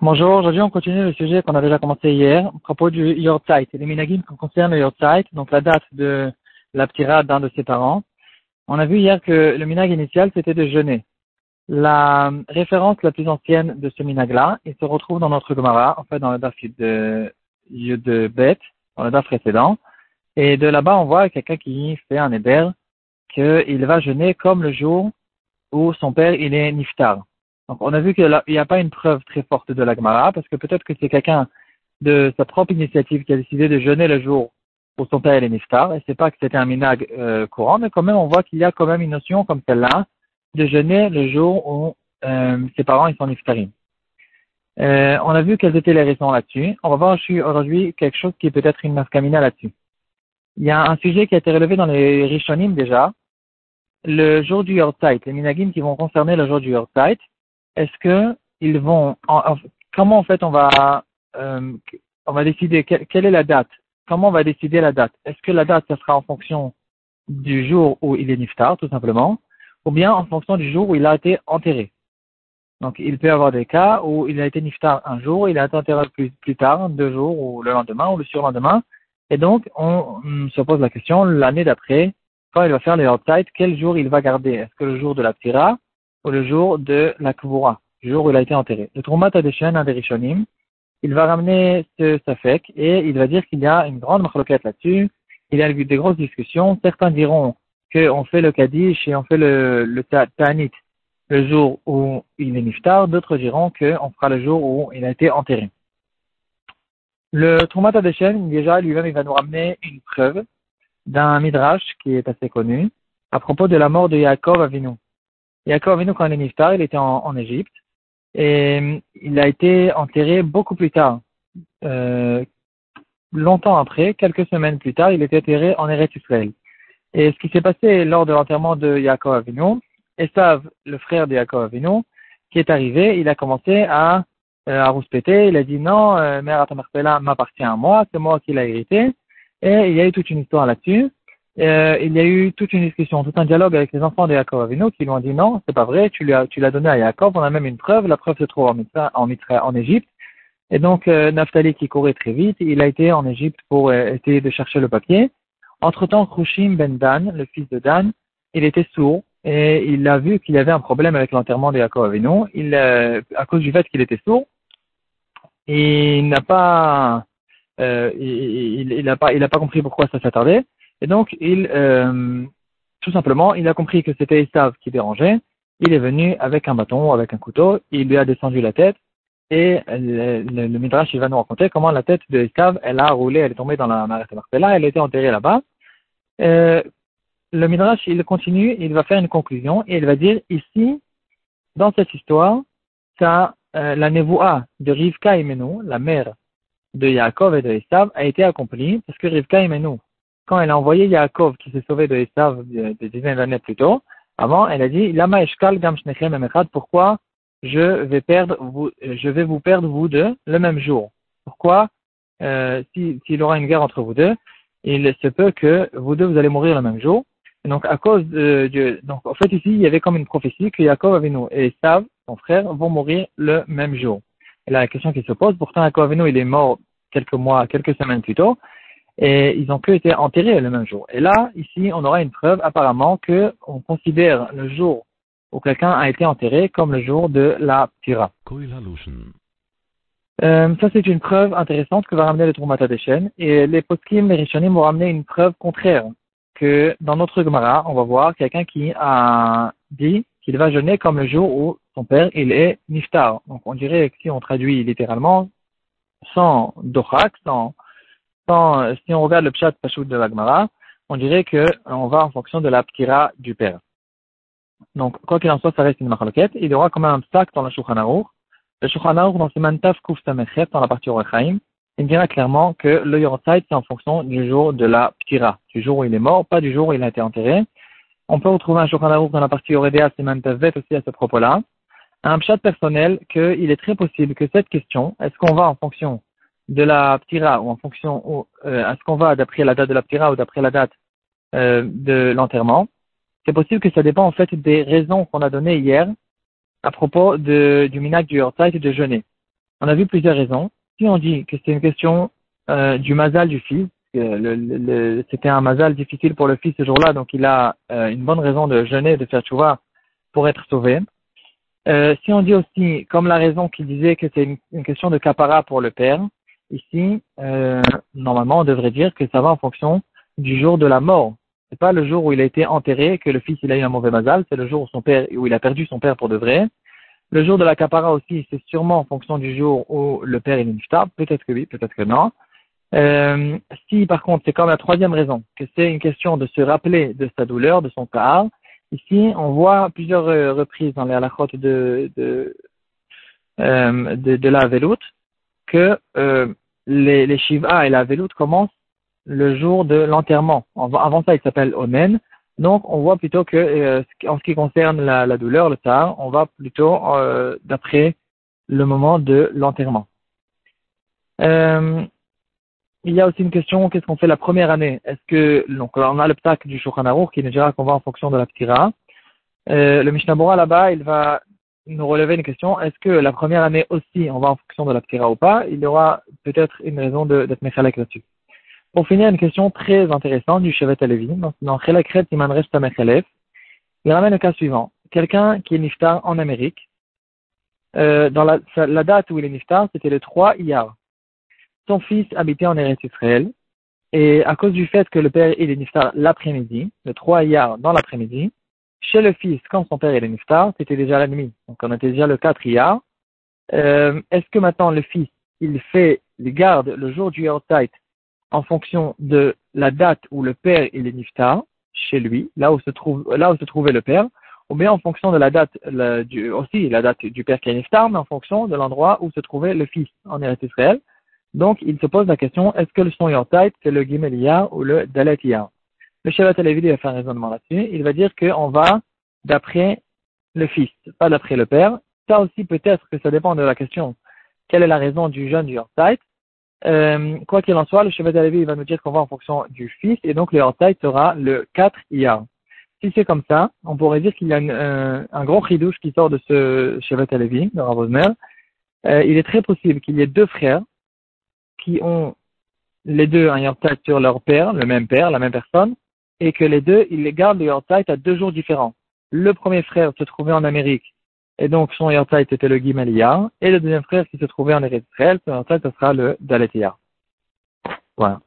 Bonjour, aujourd'hui on continue le sujet qu'on a déjà commencé hier, à propos du Yortzeit, les minagim qui concernent le Yortzeit, donc la date de la ptira d'un de ses parents. On a vu hier que le minag initial c'était de jeûner. La référence la plus ancienne de ce minag-là, il se retrouve dans notre Gemara, en fait dans le daf de, de Bet, dans le daf précédent. Et de là-bas on voit quelqu'un qui fait un éder, qu'il va jeûner comme le jour où son père il est niftar. Donc on a vu qu'il n'y a pas une preuve très forte de l'Agmara, parce que peut-être que c'est quelqu'un de sa propre initiative qui a décidé de jeûner le jour où son père est niftar, et c'est pas que c'était un minag euh, courant, mais quand même on voit qu'il y a quand même une notion comme celle-là de jeûner le jour où euh, ses parents ils sont niftarim. Euh, on a vu quelles étaient les raisons là-dessus. On va voir aujourd'hui quelque chose qui est peut-être une mascamina là-dessus. Il y a un sujet qui a été relevé dans les Rishonim déjà, le jour du Yortzeit, les minagim qui vont concerner le jour du Yortzeit, est-ce que vont, comment en fait on va, euh, décider quelle, est la date? Comment on va décider la date? Est-ce que la date ça sera en fonction du jour où il est niftar tout simplement, ou bien en fonction du jour où il a été enterré? Donc il peut y avoir des cas où il a été niftar un jour, il a été enterré plus, plus tard, deux jours ou le lendemain ou le surlendemain, et donc on, se pose la question l'année d'après quand il va faire le Yortzeit, quel jour il va garder? Est-ce que le jour de la Ptira le jour de la Kvura, le jour où il a été enterré Le Troumat Adeshen Aderishonim, il va ramener ce Safek et il va dire qu'il y a une grande marloquette là-dessus. Il y a eu des grosses discussions. Certains diront qu'on fait le Kaddish et on fait le, le Ta'anit le jour où il est niftar. D'autres diront qu'on fera le jour où il a été enterré. Le Troumat Adeshen, déjà, lui-même, il va nous ramener une preuve d'un midrash qui est assez connu à propos de la mort de Yaakov Avinu. Yaakov Avinu, quand il est niftar, il était en, Égypte et euh, il a été enterré beaucoup plus tard. Euh, longtemps après, quelques semaines plus tard, il était enterré en Eretz Israël. Et ce qui s'est passé lors de l'enterrement de Yaakov Avinu, Esav, le frère de Yaakov Avinu, qui est arrivé, il a commencé à, euh, à rouspéter, il a dit non, euh, Mère m'appartient à moi, c'est moi qui l'ai hérité. Et il y a eu toute une histoire là-dessus. Euh, il y a eu toute une discussion, tout un dialogue avec les enfants de Yaakov qui lui ont dit non, c'est pas vrai, tu l'as, tu l'as donné à Yaakov, on a même une preuve, la preuve se trouve en Mitra, en, en Égypte. Et donc, euh, Naphtali qui courait très vite, il a été en Égypte pour euh, essayer de chercher le papier. Entre-temps, Krushim ben Dan, le fils de Dan, il était sourd et il a vu qu'il y avait un problème avec l'enterrement de Yaakov Avinu. Il, euh, à cause du fait qu'il était sourd, il n'a pas euh, il n'a pas, il a pas compris pourquoi ça s'attardait. Et donc, il, euh, tout simplement, il a compris que c'était Esav qui dérangeait. Il est venu avec un bâton avec un couteau, il lui a descendu la tête, et le, le, Midrash, il va nous raconter comment la tête de Esav, elle a roulé, elle est tombée dans la Marette Marpella, elle a été enterrée là-bas. Euh, le Midrash, il continue, il va faire une conclusion, et il va dire, ici, dans cette histoire, ça, euh, la névoa de Rivka Imenu, la mère de Yaakov et de Esav a été accompli parce que Rivka Imenu, quand elle a envoyé Yaakov qui s'est sauvé de Esav des dizaines d'années plus tôt, avant, elle a dit, Lama Eshkal Gam pourquoi je vais perdre vous, je vais vous perdre vous deux le même jour? Pourquoi, euh, s'il y aura une guerre entre vous deux, il se peut que vous deux vous allez mourir le même jour? Donc, à cause de, de, donc, en fait, ici, il y avait comme une prophétie que Yaakov Avinu et Esav, son frère, vont mourir le même jour. Et là, la question qui se pose, pourtant, Yaakov Avinu, il est mort quelques mois, quelques semaines plus tôt, et ils ont que été enterrés le même jour. Et là, ici, on aura une preuve apparemment que on considère le jour où quelqu'un a été enterré comme le jour de la Tira. Euh, ça, c'est une preuve intéressante que va ramener le Troumata des chaînes. Et les poskim, les Rishonim vont ramener une preuve contraire. Que dans notre Gemara, on va voir quelqu'un qui a dit qu'il va jeûner comme le jour où son père, il est niftar. Donc, on dirait que si on traduit littéralement, sans dohak, sans, sans, si on regarde le pshat pashut de l'agmara, on dirait que on va en fonction de la ptira du père. Donc, quoi qu'il en soit, ça reste une machaloket. Il y aura quand même un sac dans le Shulchan Le Shulchan dans ce mantaf kuf dans la partie Orechaim, il dira clairement que le Yortzeit, c'est en fonction du jour de la ptira, du jour où il est mort, pas du jour où il a été enterré. On peut retrouver un Shulchan dans la partie Oredea, c'est mantaf vet aussi à ce propos-là un chat personnel qu'il est très possible que cette question, est-ce qu'on va en fonction de la ptira ou en fonction, euh, est-ce qu'on va d'après la date de la ptira ou d'après la date euh, de l'enterrement, c'est possible que ça dépend en fait des raisons qu'on a données hier à propos de, du minac du Yortzeit et de jeûner. On a vu plusieurs raisons. Si on dit que c'est une question euh, du mazal du fils, c'était un mazal difficile pour le fils ce jour-là, donc il a euh, une bonne raison de jeûner, de faire tchouva pour être sauvé. Euh, si on dit aussi, comme la raison qu'il disait que c'est une, question de capara pour le père, ici, euh, normalement, on devrait dire que ça va en fonction du jour de la mort. C'est pas le jour où il a été enterré que le fils il a eu un mauvais mazal, c'est le jour où son père, où il a perdu son père pour de vrai. Le jour de la capara aussi, c'est sûrement en fonction du jour où le père est niftar. Peut-être que oui, peut-être que non. Euh, si par contre, c'est comme la troisième raison, que c'est une question de se rappeler de sa douleur, de son cas, ici on voit plusieurs euh, reprises dans les halakhot de, de, euh, de, de, la veloute que euh, les, les Shiva et la veloute commencent le jour de l'enterrement. Avant ça, il s'appelle Onen. Donc, on voit plutôt que, euh, en ce qui concerne la, douleur, le tar, on va plutôt euh, d'après le moment de l'enterrement. Il y a aussi une question, qu'est-ce qu'on fait la première année? Est-ce que, donc, on a le ptak du Shulchan qui nous dira qu'on va en fonction de la ptira. Le Mishnah là-bas, il va nous relever une question, est-ce que la première année aussi, on va en fonction de la ptira ou pas Il y aura peut-être une raison d'être méchalek là-dessus. Pour finir, une question très intéressante du Chevet Alevi, dans Chelakret Iman Reshta il ramène le cas suivant. Quelqu'un qui est niftar en Amérique, euh, dans la, la, date où il est niftar, c'était le 3 Iyar. Son fils habitait en Eretz Israël, et à cause du fait que le père il est niftar l'après-midi, le 3 Iyar dans l'après-midi, chez le fils, quand son père est niftar, c'était déjà la nuit. Donc on était déjà le 4 Iyar. Euh, Est-ce que maintenant le fils, il fait, il garde le jour du Yortzeit en fonction de la date où le père il est niftar, chez lui, là où se trouve, là où se trouvait le père, ou bien en fonction de la date, du, aussi la date du père qui est niftar, mais en fonction de l'endroit où se trouvait le fils en Eretz Israël. Donc, il se pose la question, est-ce que le son Yortait, c'est le Gimelia ou le Daletia Le Shabbat Télévidé va faire un raisonnement là-dessus. Il va dire qu'on va d'après le fils, pas d'après le père. Ça aussi, peut-être que ça dépend de la question. Quelle est la raison du jeûne du Yortait euh, quoi qu'il en soit, le Chevet il va nous dire qu'on va en fonction du fils, et donc le Hortaï sera le 4 Iyar. Si c'est comme ça, on pourrait dire qu'il y a un, un gros chidouche qui sort de ce Chevet Alevi, de Ravosmer. Euh, il est très possible qu'il y ait deux frères qui ont les deux un Yortait sur leur père, le même père, la même personne, et que les deux, ils les gardent le Yortait à deux jours différents. Le premier frère se trouvait en Amérique et donc, son Yortzeit était le Gimelia. Et le deuxième frère qui se trouvait en Eretz Israël, son Yortzeit, ce sera le Daletia. Voilà.